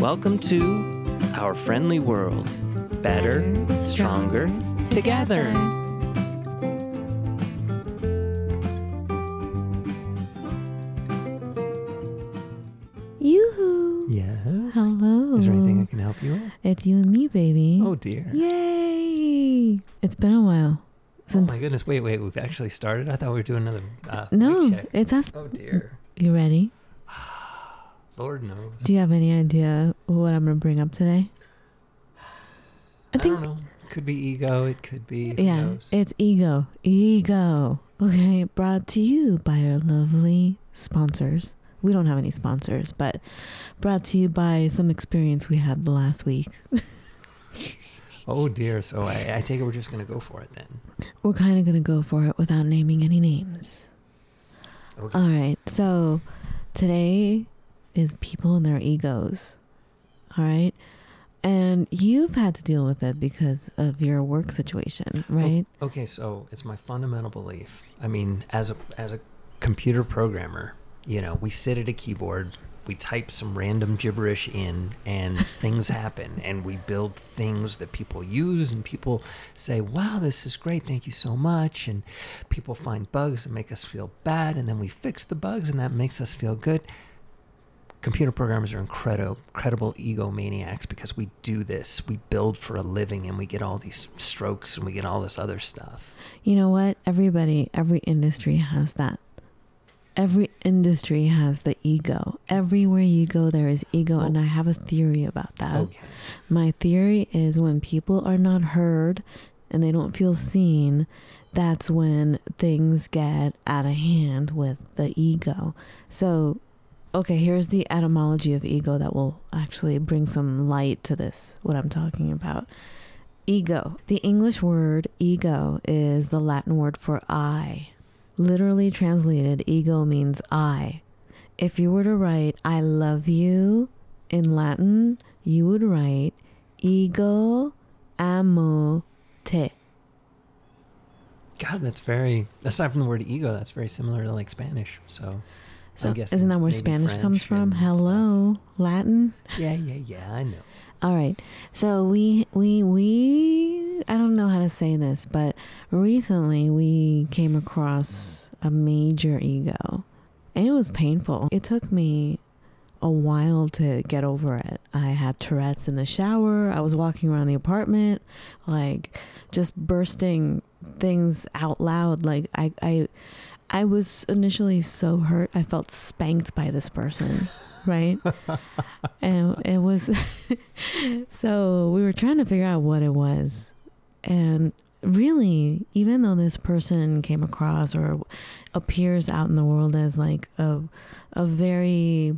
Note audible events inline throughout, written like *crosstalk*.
Welcome to our friendly world. Better, stronger, together. Yoo-hoo. Yes. Hello. Is there anything I can help you with? It's you and me, baby. Oh dear. Yay! It's been a while Oh since. my goodness! Wait, wait. We've actually started. I thought we were doing another. Uh, no, check. it's us. Oh dear. You ready? Lord knows. Do you have any idea what I'm going to bring up today? I, don't know. Could be ego. It could be. who Yeah, knows? it's ego. Ego. Okay, brought to you by our lovely sponsors. We don't have any sponsors, but brought to you by some experience we had the last week. *laughs* Oh dear. So I, I take it we're just gonna go for it then. We're kind of going to go for it without naming any names. Okay. All right, so today is people and their egos. All right. And you've had to deal with it because of your work situation, oh, right? Okay. So it's my fundamental belief. I mean, as a as a computer programmer, you know, we sit at a keyboard. We type some random gibberish in, and *laughs* things happen, and we build things that people use, and people say, "Wow, this is great! Thank you so much." And people find bugs that make us feel bad, and then we fix the bugs, and that makes us feel good. Computer programmers are incredible, incredible egomaniacs because we do this. We build for a living, and we get all these strokes, and we get all this other stuff. You know what? Everybody, every industry has that. Every industry has the ego. Everywhere you go, there is ego, and I have a theory about that. Okay. My theory is when people are not heard and they don't feel seen, that's when things get out of hand with the ego. So, okay, here's the etymology of ego that will actually bring some light to this, what I'm talking about. Ego. The English word ego is the Latin word for I. Literally translated, ego means I. If you were to write, I love you in Latin, you would write ego amo te. God, that's very. Aside from the word ego, that's very similar to like Spanish. So, So isn't that where Spanish comes from? Hello, Latin. yeah, yeah, yeah. I know. *laughs* All right. So we we we I don't know how to say this, but recently we came across a major ego. And it was painful. It took me a while to get over it. I had Tourette's in the shower. I was walking around the apartment like just bursting things out loud like I I I was initially so hurt. I felt spanked by this person, right? *laughs* and it was *laughs* so we were trying to figure out what it was. And really, even though this person came across or appears out in the world as like a a very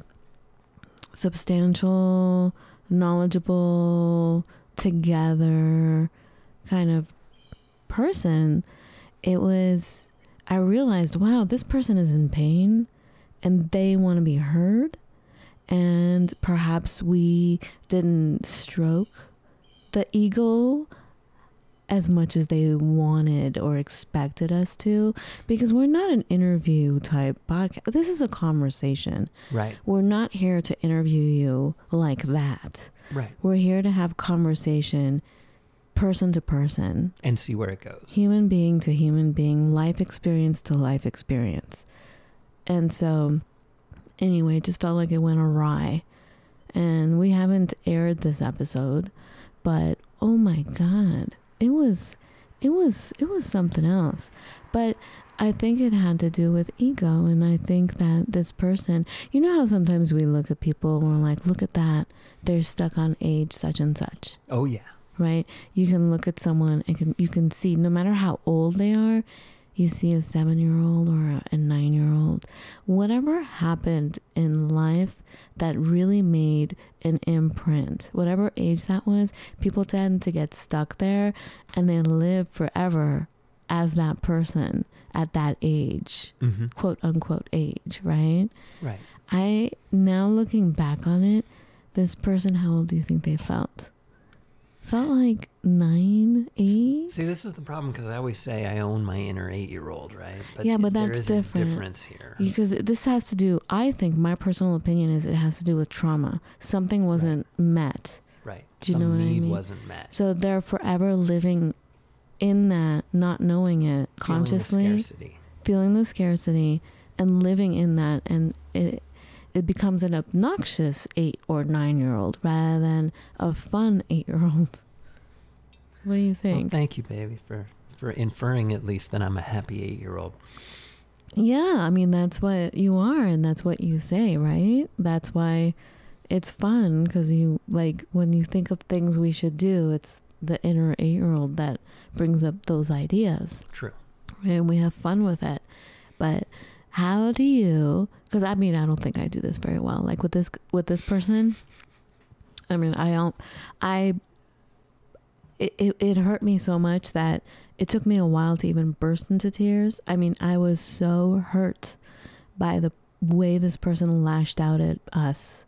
substantial, knowledgeable, together kind of person, it was I realized, wow, this person is in pain and they want to be heard. And perhaps we didn't stroke the ego as much as they wanted or expected us to because we're not an interview type podcast. This is a conversation. Right, We're not here to interview you like that. right. We're here to have conversation person to person And see where it goes. human being to human being, life experience to life experience. And so, anyway, it just felt like it went awry. And we haven't aired this episode, but oh my god, it was, it was, it was something else. But I think it had to do with ego, and I think that this person, you know how sometimes we look at people and we're like, look at that, they're stuck on age such and such Oh yeah. Right? You can look at someone and can, you can see no matter how old they are, you see a seven year old or a nine year old, whatever happened in life that really made an imprint, whatever age that was, people tend to get stuck there and they live forever as that person at that age, Mm-hmm. quote unquote age, right? Right. I now looking back on it, this person, how old do you think they felt? Felt like nine, eight. See, this is the problem because I always say I own my inner eight-year-old, right? Yeah, but that's is different. a difference here. Because this has to do, I think my personal opinion is it has to do with trauma. Something wasn't met. right. Do you Some know what I mean? wasn't met. So they're forever living in that, not knowing it consciously, Feeling the scarcity. feeling the scarcity, and living in that. And it, it becomes an obnoxious eight or nine year old rather than a fun eight year old. *laughs* What do you Well, think? thank you, baby, for for inferring at least that I'm a happy eight-year-old. Yeah, I mean that's what you are, and that's what you say, right? That's why it's fun because you like when you think of things we should do. It's the inner eight-year-old that brings up those ideas, True. and we have fun with it. But how do you? Because I mean, I don't think I do this very well. Like with this with this person, I mean, I don't. I it, it, it hurt me so much that it took me a while to even burst into tears. I mean, I was so hurt by the way this person lashed out at us.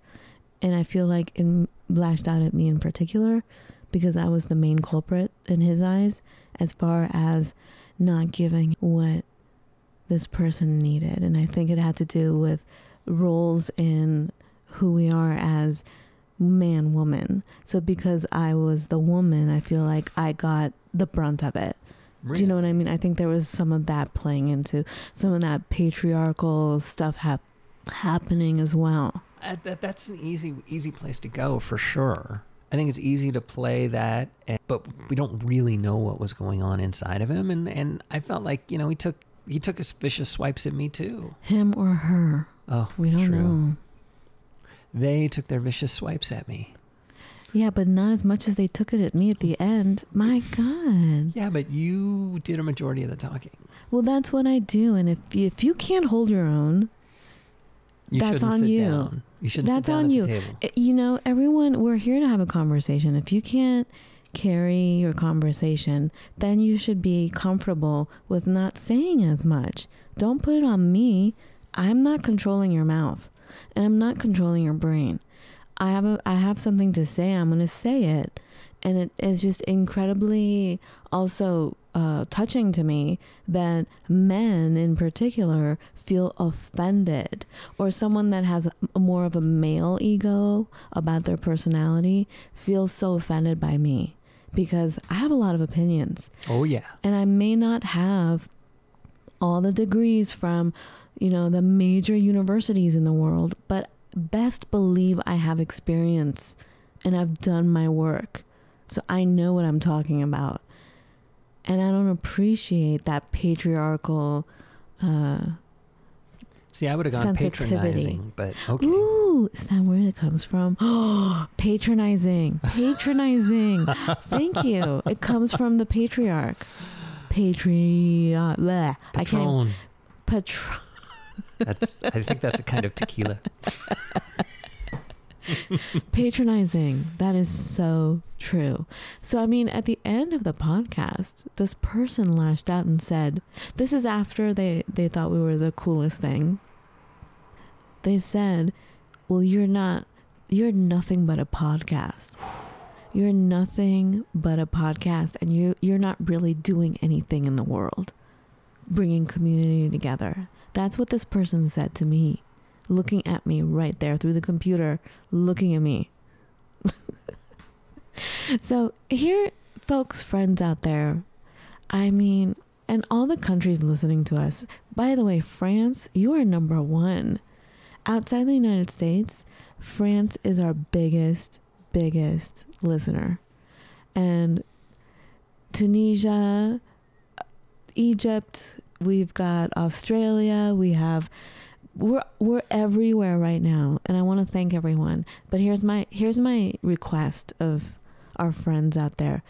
And I feel like it lashed out at me in particular because I was the main culprit in his eyes as far as not giving what this person needed. And I think it had to do with roles in who we are as man woman. So because I was the woman, I feel like I got the brunt of it. Do you know what I mean? I think there was some of that playing into some of that patriarchal stuff hap- happening as well. Uh, that, that's an easy easy place to go for sure. I think it's easy to play that, and, but we don't really know what was going on inside of him. And, and I felt like you know he took he took his vicious swipes at me too. Him or her, Oh, we don't true. know. They took their vicious swipes at me. Yeah, but not as much as they took it at me at the end. My God. Yeah, but you did a majority of the talking. Well, that's what I do, and if if you can't hold your own, You That's shouldn't on sit you. down. You shouldn't That's on at you. the table. Eh, you know, everyone, we're here to have a conversation. If you can't carry your conversation, then you should be comfortable with not saying as much. Don't put it on me. I'm not controlling your mouth, and I'm not controlling your brain. I have a, I have something to say. I'm going to say it, and it is just incredibly also uh, touching to me that men in particular feel offended or someone that has more of a male ego about their personality feels so offended by me because I have a lot of opinions. Oh yeah. and I may not have all the degrees from you know the major universities in the world but best believe I have experience and I've done my work. So I know what I'm talking about. And I don't appreciate that patriarchal uh See, I would have gone Sensitivity. patronizing, but okay. Ooh, is that where it comes from? *gasps* patronizing. *laughs* Patronizing. Thank you. It comes from the patriarch. Patriarch. Bleh. I can't. Patron. Patron. That's. I think that's a kind of tequila. *laughs* Patronizing. That is so true. So, I mean, at the end of the podcast, this person lashed out and said, This is after they, they thought we were the coolest thing. They said, Well, you're not, you're nothing but a podcast. You're nothing but a podcast, and you, you're not really doing anything in the world, bringing community together. That's what this person said to me, looking at me right there through the computer, looking at me. *laughs* so, here, folks, friends out there, I mean, and all the countries listening to us, by the way, France, you are number one. Outside the United States, France is our biggest, biggest listener. And Tunisia, Egypt, we've got Australia, we have we're we're everywhere right now and I want to thank everyone. But here's my here's my request of our friends out there.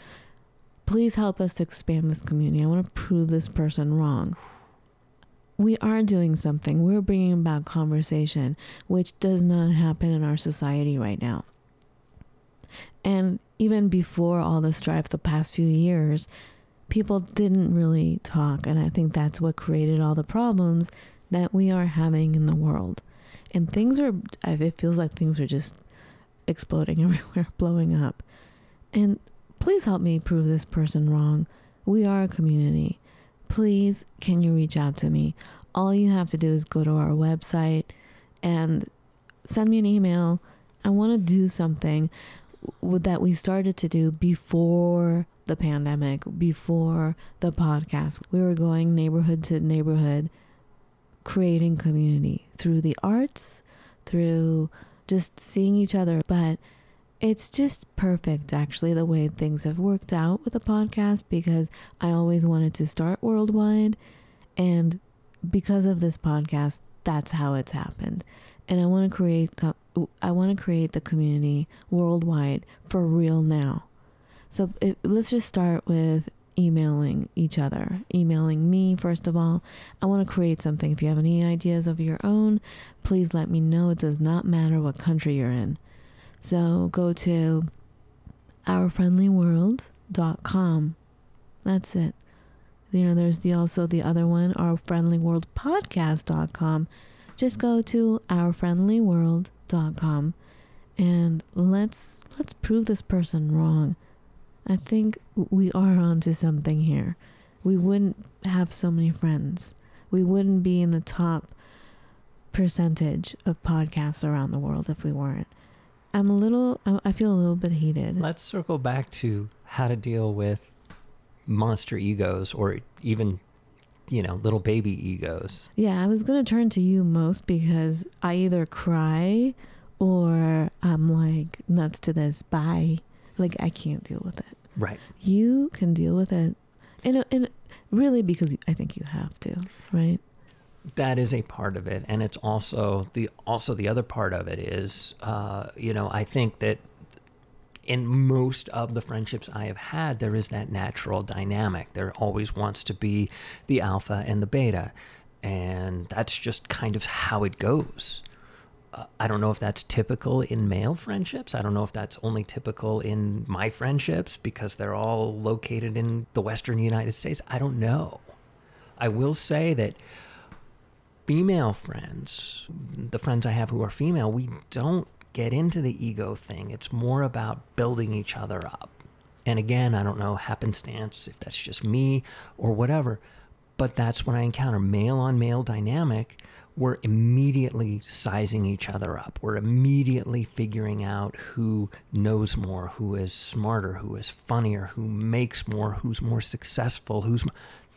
please help us to expand this community. I want to prove this person wrong. We are doing something. We're bringing about conversation, which does not happen in our society right now. And even before all the strife the past few years, people didn't really talk. And I think that's what created all the problems that we are having in the world. And things are, it feels like things are just exploding *laughs* everywhere, blowing up. And please help me prove this person wrong. We are a community. Please, can you reach out to me? All you have to do is go to our website and send me an email. I want to do something that we started to do before the pandemic, before the podcast. We were going neighborhood to neighborhood, creating community through the arts, through just seeing each other. But it's just perfect, actually, the way things have worked out with the podcast because I always wanted to start worldwide. And because of this podcast, that's how it's happened. And I want to create, I want to create the community worldwide for real now. So it, let's just start with emailing each other, emailing me first of all. I want to create something. If you have any ideas of your own, please let me know. It does not matter what country you're in. So go to ourfriendlyworld.com. That's it. You know, there's the also the other one, ourfriendlyworldpodcast.com. Just go to ourfriendlyworld.com and let's let's prove this person wrong. I think we are onto something here. We wouldn't have so many friends. We wouldn't be in the top percentage of podcasts around the world if we weren't. I'm a little, I feel a little bit heated. Let's circle back to how to deal with monster egos or even, you know, little baby egos. Yeah, I was going to turn to you most because I either cry or I'm like nuts to this. Bye. Like I can't deal with it. Right. You can deal with it. And, and really because I think you have to, right? That is a part of it and it's also the also the other part of it is uh, you know i think that in most of the friendships i have had there is that natural dynamic. There always wants to be the alpha and the beta and that's just kind of how it goes. Uh, i don't know if that's typical in male friendships. I don't know if that's only typical in my friendships because they're all located in the western united states. I don't know. I will say that female friends, the friends I have who are female, we don't get into the ego thing. It's more about building each other up. And again, I don't know happenstance if that's just me or whatever, but that's what I encounter male on male dynamic. We're immediately sizing each other up. We're immediately figuring out who knows more, who is smarter, who is funnier, who makes more, who's more successful, who's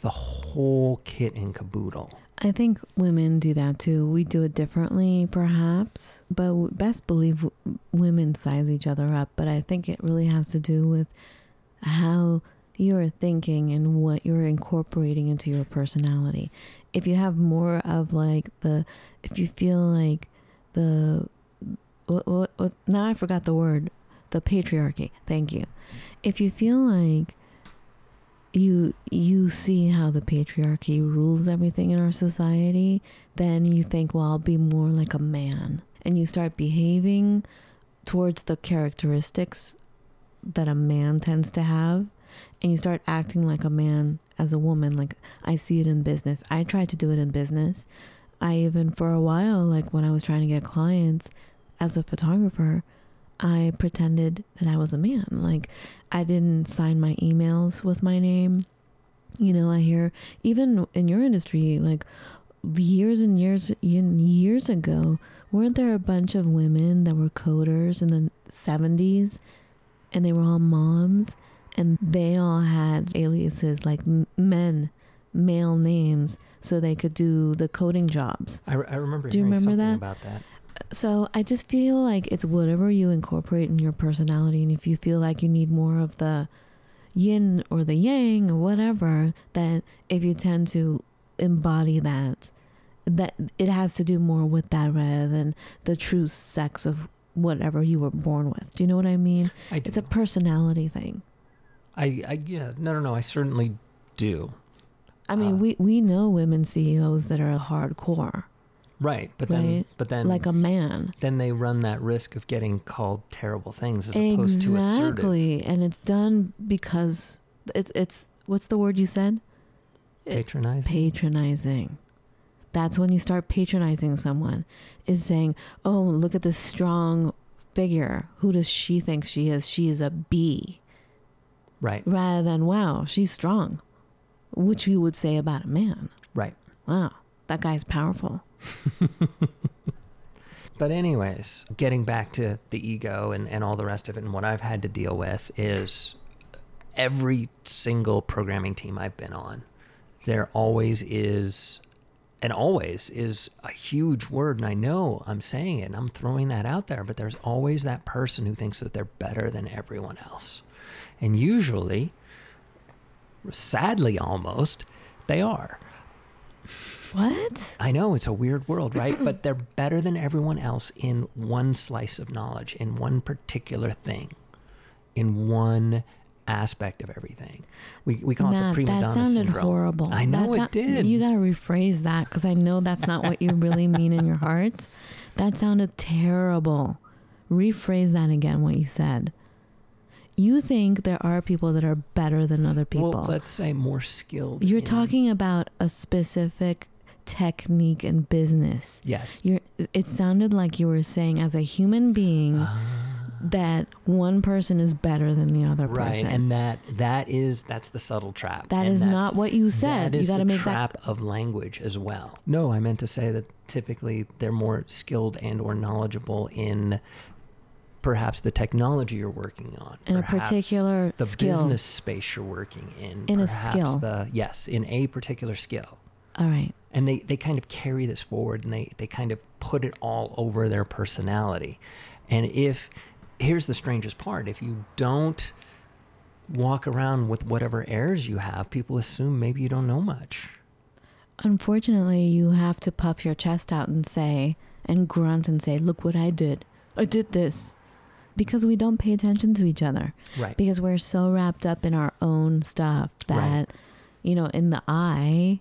the whole kit and caboodle. I think women do that too. We do it differently, perhaps, but best believe women size each other up. But I think it really has to do with how you're thinking and what you're incorporating into your personality. If you have more of like the, if you feel like the, what, what, what now I forgot the word, the patriarchy. Thank you. If you feel like you you see how the patriarchy rules everything in our society, then you think, well, I'll be more like a man. And you start behaving towards the characteristics that a man tends to have. And you start acting like a man as a woman. Like I see it in business. I tried to do it in business. I even, for a while, like when I was trying to get clients as a photographer, I pretended that I was a man. Like I didn't sign my emails with my name. You know, I hear even in your industry, like years and years years ago, weren't there a bunch of women that were coders in the 70s and they were all moms and they all had aliases like men, male names so they could do the coding jobs. I, I remember Do you remember that? about that so I just feel like it's whatever you incorporate in your personality, and if you feel like you need more of the yin or the yang or whatever, then if you tend to embody that, that it has to do more with that rather than the true sex of whatever you were born with. Do you know what I mean? I do. It's a personality thing. I, I yeah, no, no, no. I certainly do. I mean, Uh, we we know women CEOs that are hardcore, Right, but then, but then, like a man. then they run that risk of getting called terrible things as opposed to assertive. Exactly, and it's done because it's it's what's the word you said? Patronizing. Patronizing. That's when you start patronizing someone. Is saying, "Oh, look at this strong figure. Who does she think she is? She is a bee." right, Rather than, "Wow, she's strong," which you would say about a man. right. Wow, that guy's powerful. *laughs* But anyways, getting back to the ego and, and all the rest of it and what I've had to deal with is every single programming team I've been on, there always is and always is a huge word and I know I'm saying it and I'm throwing that out there, but there's always that person who thinks that they're better than everyone else. And usually, sadly almost, they are. What? I know it's a weird world, right? but they're better than everyone else in one slice of knowledge, in one particular thing, in one aspect of everything. We, we call it Matt, the prima that donna sounded syndrome. horrible. I know That it did. You got to rephrase that because I know that's not what you really mean in your heart. That sounded terrible. Rephrase that again, what you said. You think there are people that are better than other people. Well, let's say more skilled. You're in- talking about a specific technique and business. Yes. You're, it sounded like you were saying, as a human being, ah. that one person is better than the other Right, person. and that that is that's the subtle trap. That and is not what you said. That You gotta the make that- trap of language as well. No, I meant to say that typically they're more skilled and or knowledgeable in perhaps the technology you're working on, In a particular the skill. business space you're working in, In a skill. The yes, in a particular skill. All right. And they, they kind of carry this forward and they, they kind of put it all over their personality. And if, here's the strangest part if you don't walk around with whatever airs you have, people assume maybe you don't know much. Unfortunately, you have to puff your chest out and say, and grunt and say, look what I did. I did this. Because we don't pay attention to each other. Right. Because we're so wrapped up in our own stuff that, Right. you know, in the I,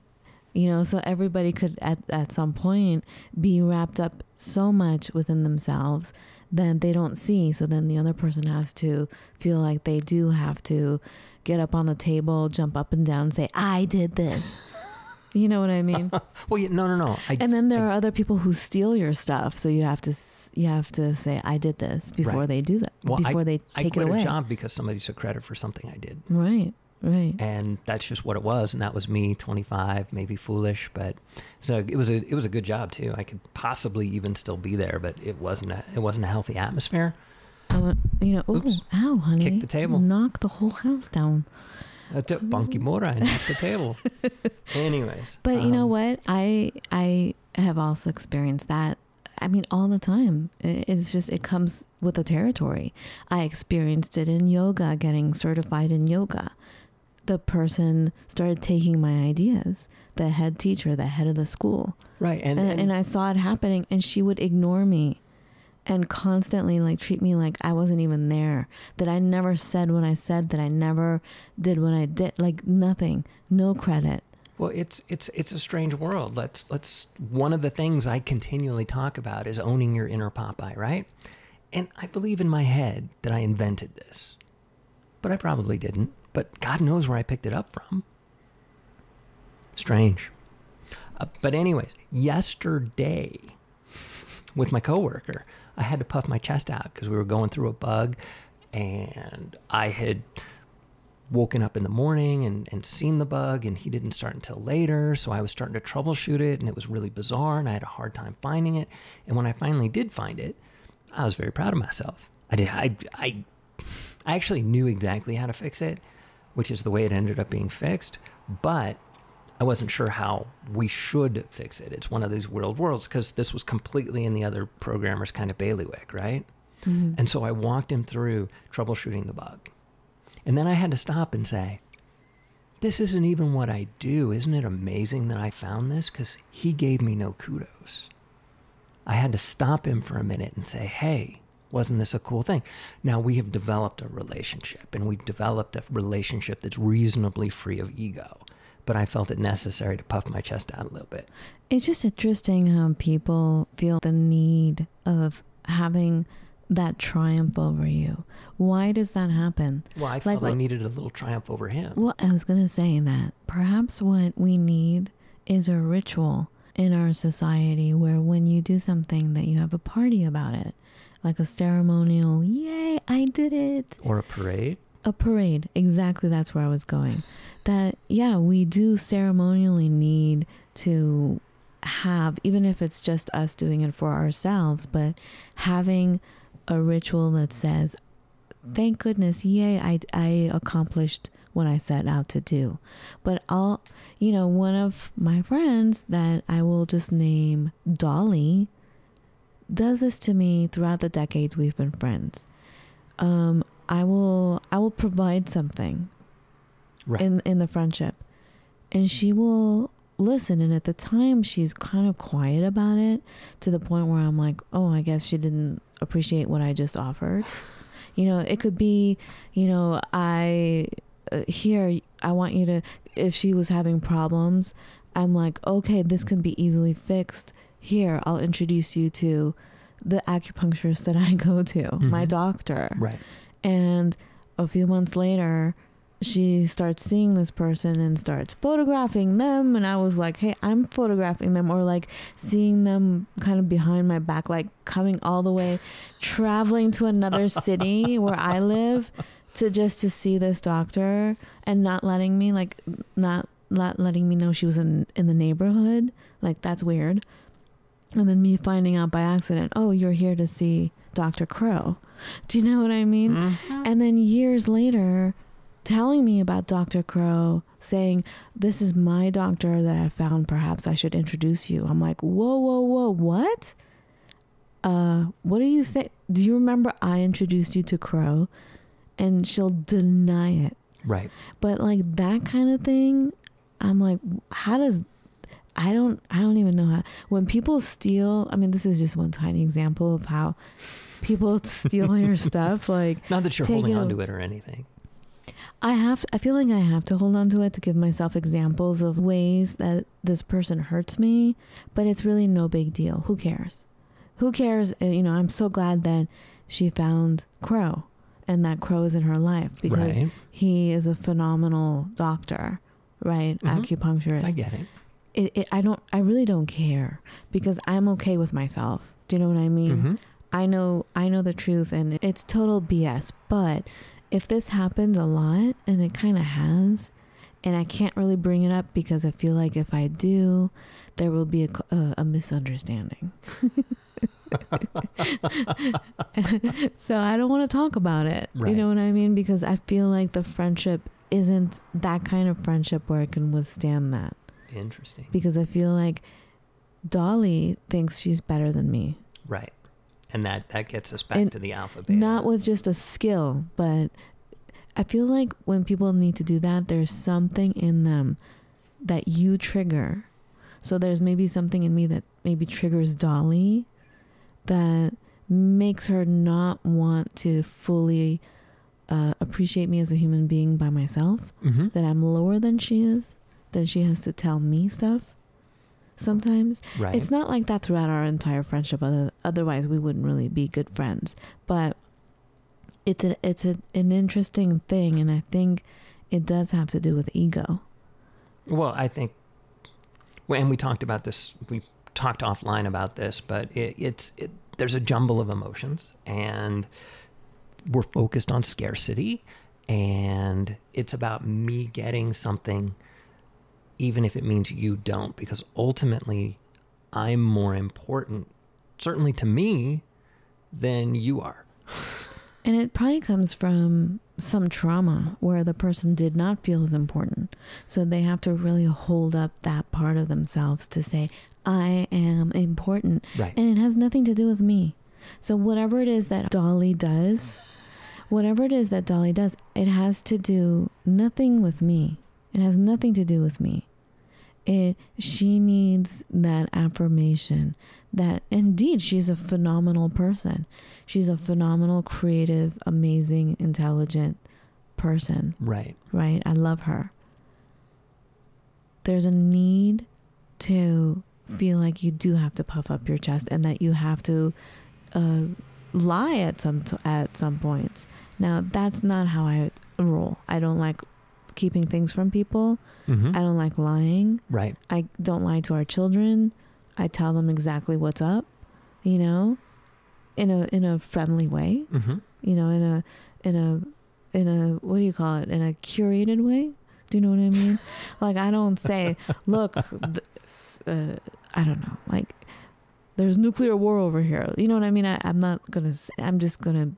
you know, so everybody could at, at some point be wrapped up so much within themselves that they don't see. So then the other person has to feel like they do have to get up on the table, jump up and down, and say, I did this. *laughs* You know what I mean? *laughs* Well, yeah, no, no, no. I, and then there are other people who steal your stuff, so you have to you have to say I did this before Right. they do that. well, before I, they I take it away. a job because somebody took credit for something I did. Right, right. and that's just what it was and that was me 25 maybe foolish but so it was a it was a good job too i could possibly even still be there but it wasn't a it wasn't a healthy atmosphere I went, you know, ooh, Oops. ow, honey. Kick the table. Knock the whole house down. I took bonky mora and knocked the table *laughs* anyways But you know um, what? I I have also experienced that. I mean, all the time. It's just it comes with the territory. I experienced it in yoga, getting certified in yoga. The person started taking my ideas. The head teacher, the head of the school, right and, and, and, and I saw it happening, and she would ignore me, and constantly like treat me like I wasn't even there. That I never said what I said. That I never did what I did. Like nothing. No credit. well it's it's it's a strange world let's let's one of the things i continually talk about is owning your inner popeye right and i believe in my head that i invented this but i probably didn't but god knows where i picked it up from. Strange. Uh, but anyways yesterday with my coworker i had to puff my chest out because we were going through a bug and i had woken up in the morning and, and seen the bug and he didn't start until later so i was starting to troubleshoot it and it was really bizarre and i had a hard time finding it. And when i finally did find it i was very proud of myself. I did i i, I actually knew exactly how to fix it which is the way it ended up being fixed but i wasn't sure how we should fix it it's one of these world worlds because this was completely in the other programmer's kind of bailiwick right mm-hmm. and so i walked him through troubleshooting the bug and then I had to stop and say, This isn't even what I do. Isn't it amazing that I found this? Because he gave me no kudos. I had to stop him for a minute and say, Hey, wasn't this a cool thing? Now we have developed a relationship and we've developed a relationship that's reasonably free of ego. But I felt it necessary to puff my chest out a little bit. It's just interesting how people feel the need of having that triumph over you. Why does that happen? Well, I felt I needed a little triumph over him. Well, I was going to say that perhaps what we need is a ritual in our society where when you do something that you have a party about it, like a ceremonial, yay, I did it. Or a parade? A parade. Exactly that's where I was going. That yeah, we do ceremonially need to have even if it's just us doing it for ourselves, but having a ritual that says, thank goodness, yay, I, I accomplished what I set out to do. But I'll, you know, one of my friends that I will just name Dolly does this to me throughout the decades we've been friends. Um, I will, I will provide something right. in, in the friendship and she will listen. And at the time, she's kind of quiet about it to the point where I'm like, oh, I guess she didn't appreciate what I just offered. You know, it could be, you know, I uh, here I want you to if she was having problems, I'm like, okay, this can be easily fixed. Here, I'll introduce you to the acupuncturist that I go to, mm-hmm. my doctor. Right. And a few months later, she starts seeing this person and starts photographing them and i was like hey i'm photographing them or like seeing them kind of behind my back like coming all the way traveling to another *laughs* city where i live to just to see this doctor and not letting me like not not letting me know she was in in the neighborhood like that's weird and then me finding out by accident oh you're here to see dr crow do you know what i mean mm-hmm. and then years later telling me about Dr. Crow, saying, This is my doctor that I found. Perhaps I should introduce you. I'm like, Whoa, whoa, whoa, what? Uh, what do you say? Do you remember I introduced you to Crow? And she'll deny it. Right. But like that kind of thing, I'm like, how does I don't I don't even know how when people steal I mean this is just one tiny example of how people *laughs* steal your *laughs* stuff like not that you're holding on to it or anything I have I feel like I have to hold on to it to give myself examples of ways that this person hurts me, but it's really no big deal. Who cares? Who cares? Uh, you know, I'm so glad that she found Crow and that Crow is in her life because right. he is a phenomenal doctor, right? Mm-hmm. Acupuncturist. I get it. It, it. I don't I really don't care because I'm okay with myself. Do you know what I mean? Mm-hmm. I know I know the truth and it's total BS, but if this happens a lot, and it kind of has, and I can't really bring it up because I feel like if I do, there will be a, a, a misunderstanding. *laughs* so I don't want to talk about it. Right. You know what I mean? Because I feel like the friendship isn't that kind of friendship where it can withstand that. Interesting. Because I feel like Dolly thinks she's better than me. Right and that that gets us back and to the alphabet. Not with just a skill, but I feel like when people need to do that, there's something in them that you trigger. So there's maybe something in me that maybe triggers Dolly that makes her not want to fully uh, appreciate me as a human being by myself. Mm-hmm. That I'm lower than she is. That she has to tell me stuff sometimes. Right. It's not like that throughout our entire friendship. Other, otherwise, we wouldn't really be good friends. But it's a it's a, an interesting thing, and I think it does have to do with ego. Well, I think, and we talked about this. We talked offline about this, but it, it's it, there's a jumble of emotions, and we're focused on scarcity, and it's about me getting something even if it means you don't, because ultimately I'm more important, certainly to me, than you are. And it probably comes from some trauma where the person did not feel as important. So they have to really hold up that part of themselves to say, I am important. Right. And it has nothing to do with me. So whatever it is that Dolly does, whatever it is that Dolly does, it has to do nothing with me. It has nothing to do with me. It she needs that affirmation that indeed she's a phenomenal person. She's a phenomenal, creative, amazing, intelligent person, Right. right? I love her. There's a need to feel like you do have to puff up your chest and that you have to uh, lie at some t- at some points. Now, that's not how I roll. I don't like keeping things from people. hmm I don't like lying. Right. I don't lie to our children. I tell them exactly what's up, you know, in a in a friendly way, hmm you know, in a in a in a what do you call it? In a curated way. Do you know what I mean? *laughs* like I don't say, look, th- uh, I don't know, like there's nuclear war over here. You know what I mean? I, I'm not gonna. I'm just gonna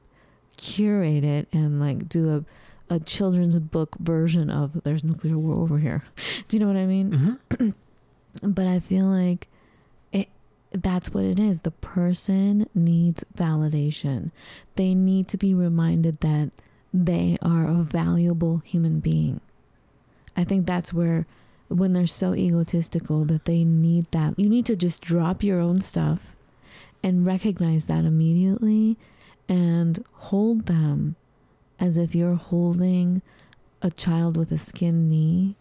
curate it and like do a a children's book version of there's nuclear war over here. *laughs* Do you know what I mean? hmm *clears throat* but I feel like it that's what it is. The person needs validation. They need to be reminded that they are a valuable human being. I think that's where when they're so egotistical that they need that. You need to just drop your own stuff and recognize that immediately and hold them as if you're holding a child with a skin knee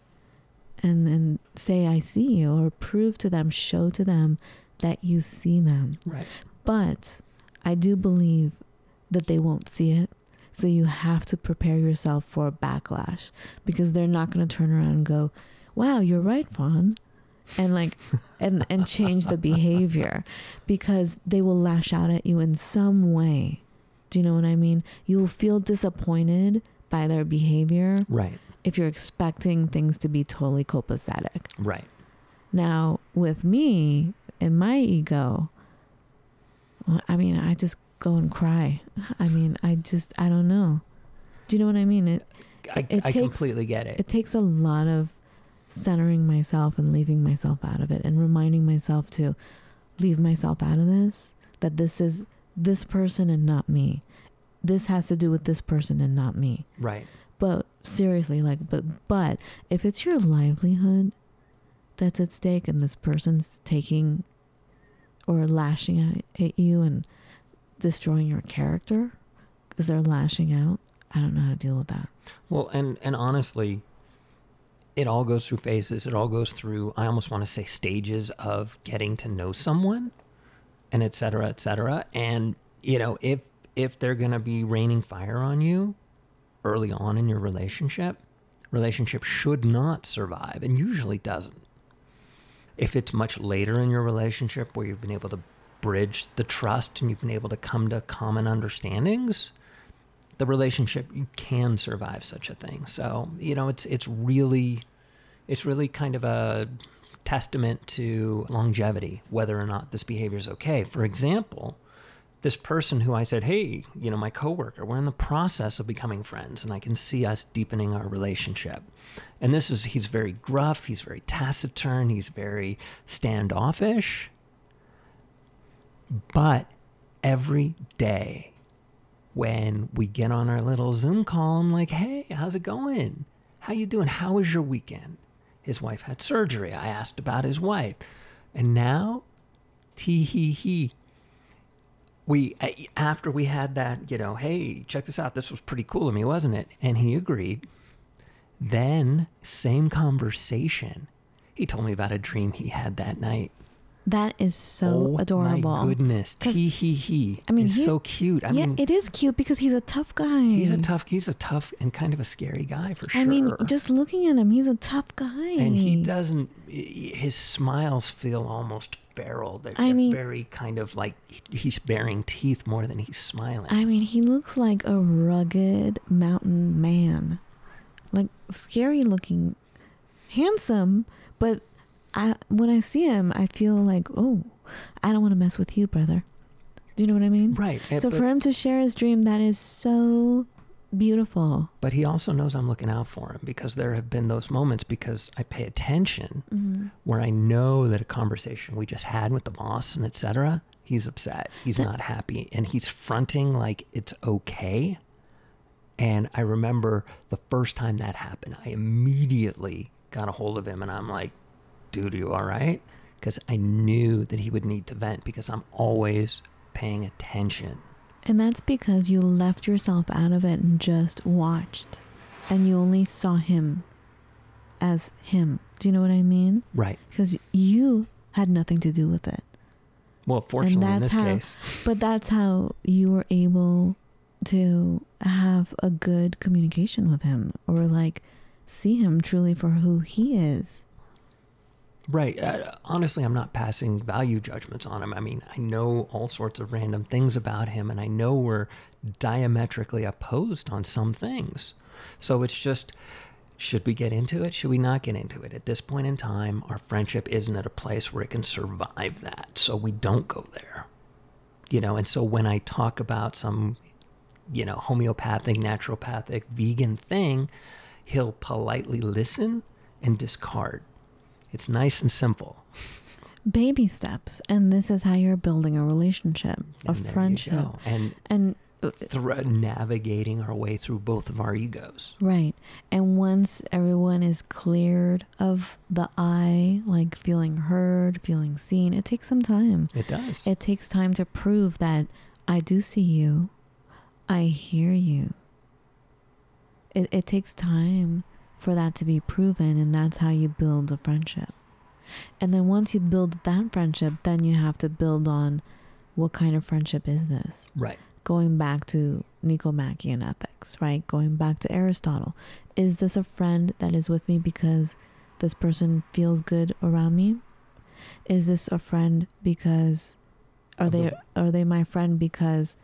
and then say I see you or prove to them, show to them that you see them. Right. But I do believe that they won't see it. So you have to prepare yourself for a backlash because they're not going to turn around and go, "Wow, you're right, Fawn." And like *laughs* and and change the behavior because they will lash out at you in some way. Do you know what I mean? You'll feel disappointed by their behavior Right. if you're expecting things to be totally copacetic. Right. Now, with me and my ego, I mean, I just go and cry. I mean, I just, I don't know. Do you know what I mean? It I, It I takes- completely get it. it takes a lot of centering myself and leaving myself out of it and reminding myself to leave myself out of this that this is this person and not me. This has to do with this person and not me. right. But seriously, like, but but if it's your livelihood that's at stake, and this person's taking or lashing out at you and destroying your character because they're lashing out, I don't know how to deal with that. Well, and and honestly, it all goes through phases. It all goes through. I almost want to say stages of getting to know someone, and et cetera, et cetera. And you know, if if they're gonna be raining fire on you early on in your relationship, relationship should not survive, and usually doesn't. If it's much later in your relationship where you've been able to bridge the trust and you've been able to come to common understandings, the relationship you can survive such a thing. So, you know, it's it's really it's really kind of a testament to longevity whether or not this behavior is okay. For example, this person who I said, "Hey, you know, my coworker, we're in the process of becoming friends and I can see us deepening our relationship." And this is he's very gruff, he's very taciturn, he's very standoffish. But every day when we get on our little Zoom call, I'm like, "Hey, how's it going? How you doing? How was your weekend?" His wife had surgery. I asked about his wife, and now, tee hee hee. We after we had that, you know, hey, check this out. This was pretty cool of me, wasn't it? And he agreed. Then, same conversation. He told me about a dream he had that night. That is so oh adorable. my goodness, tee hee hee. I mean, it's he- so cute. I yeah, mean, it is cute because he's a tough guy. He's a tough. He's a tough and kind of a scary guy for sure. I mean, just looking at him, he's a tough guy. and he doesn't. His smiles feel almost feral. They're, I they're mean- very kind of like he's baring teeth more than he's smiling. I mean, he looks like a rugged mountain man. Like scary looking, handsome, but I when I see him, I feel like, "Oh, I don't want to mess with you, brother." Do you know what I mean? right. So but, for him to share his dream, that is so beautiful. but he also knows I'm looking out for him because there have been those moments because I pay attention hmm where I know that a conversation we just had with the boss and etc. He's upset. He's That- not happy, and he's fronting like it's okay. And I remember the first time that happened, I immediately got a hold of him, and I'm like, do to you, all right? Because I knew that he would need to vent because I'm always paying attention. And that's because you left yourself out of it and just watched. And you only saw him as him. Do you know what I mean? Right. Because you had nothing to do with it. Well, fortunately, in this how- case, *laughs* But that's how you were able to have a good communication with him or like see him truly for who he is. Right. Uh, honestly, I'm not passing value judgments on him. I mean, I know all sorts of random things about him, and I know we're diametrically opposed on some things. So it's just, should we get into it? Should we not get into it? At this point in time, our friendship isn't at a place where it can survive that. So we don't go there. You know, and so when I talk about some, you know, homeopathic, naturopathic, vegan thing, he'll politely listen and discard. It's nice and simple. Baby steps. And this is how you're building a relationship, a And friendship. And And uh, thro- navigating our way through both of our egos. Right. And once everyone is cleared of the I, like feeling heard, feeling seen, it takes some time. It does. It takes time to prove that I do see you, I hear you. It, it takes time for that to be proven, and that's how you build a friendship. And then once you build that friendship, then you have to build on what kind of friendship is this? right. going back to Nicomachean ethics, right? Going back to Aristotle. Is this a friend that is with me because this person feels good around me? Is this a friend because are they are they my friend because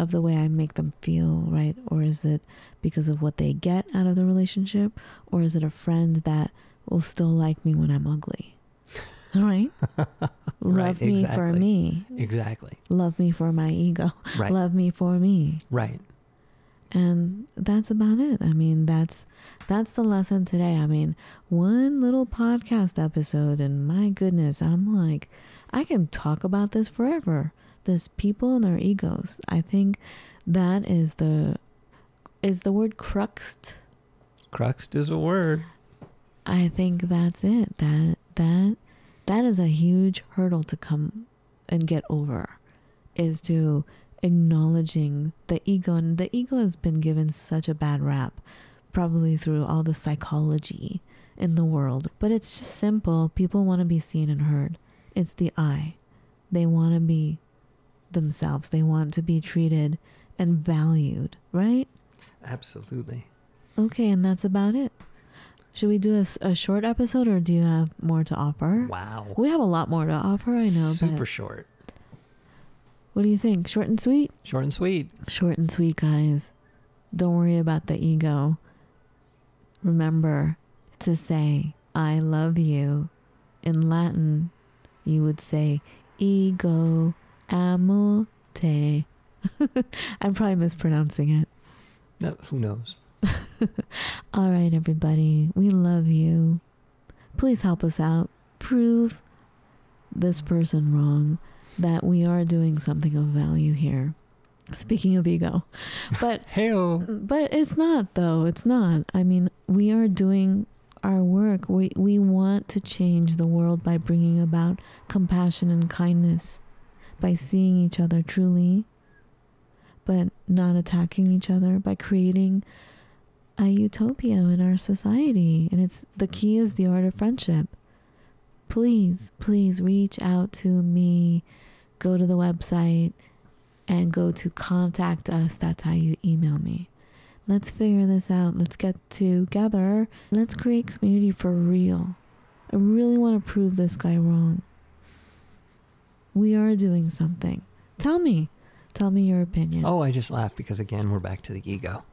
of the way I make them feel, right? Or is it because of what they get out of the relationship? Or is it a friend that will still like me when I'm ugly? *laughs* *laughs* Right? Love me for me. Exactly. Love me for my ego *laughs* Right. love me for me Right. and that's about it i mean that's that's the lesson today i mean one little podcast episode and my goodness i'm like i can talk about this forever this people and their egos. I think that is the is the word cruxed Crux is a word. i think that's it. That that that is a huge hurdle to come and get over is to acknowledging the ego. And the ego has been given such a bad rap probably through all the psychology in the world. But it's just simple. People want to be seen and heard. It's the i they want to be themselves they want to be treated and valued right Absolutely. okay and that's about it should we do a short episode or do you have more to offer Wow. we have a lot more to offer i know Super short. what do you think short and sweet Short and sweet. Short and sweet, guys. Don't worry about the ego. Remember to say, I love you. In Latin, you would say, ego amo te. *laughs* I'm probably mispronouncing it. No, who knows? *laughs* All right, everybody. We love you. Please help us out. Prove this person wrong that we are doing something of value here. Speaking of ego. *laughs* But but it's not though. It's not. I mean, we are doing our work. We we want to change the world by bringing about compassion and kindness, by seeing each other truly, but not attacking each other, by creating a utopia in our society. And it's the key is the art of friendship. Please, please reach out to me. Go to the website and go to contact us. That's how you email me. Let's figure this out. Let's get together. Let's create community for real. I really want to prove this guy wrong. We are doing something. Tell me. Tell me your opinion. Oh, I just laughed because again we're back to the ego.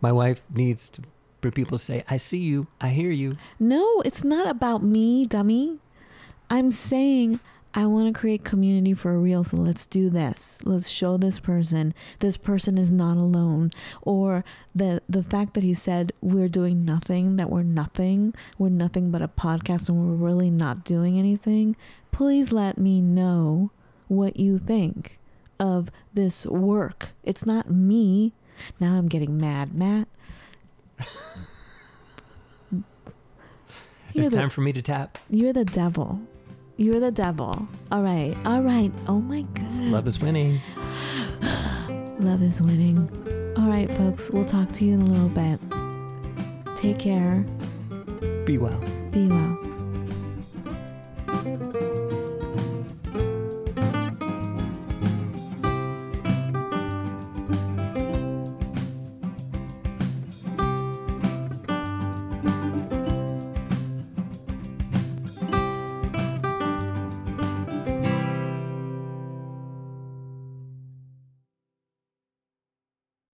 My wife needs to for people to say, "I see you, I hear you." No, it's not about me, dummy. I'm saying I want to create community for real, so let's do this. Let's show this person this person is not alone. Or the the fact that he said we're doing nothing, that we're nothing, we're nothing but a podcast and we're really not doing anything. Please let me know what you think of this work. It's not me. Now I'm getting mad, Matt. It's the, time for me to tap. You're the devil. You're the devil. All right. All right. Oh my God. Love is winning. *sighs* Love is winning. All right, folks. We'll talk to you in a little bit. Take care. Be well. Be well.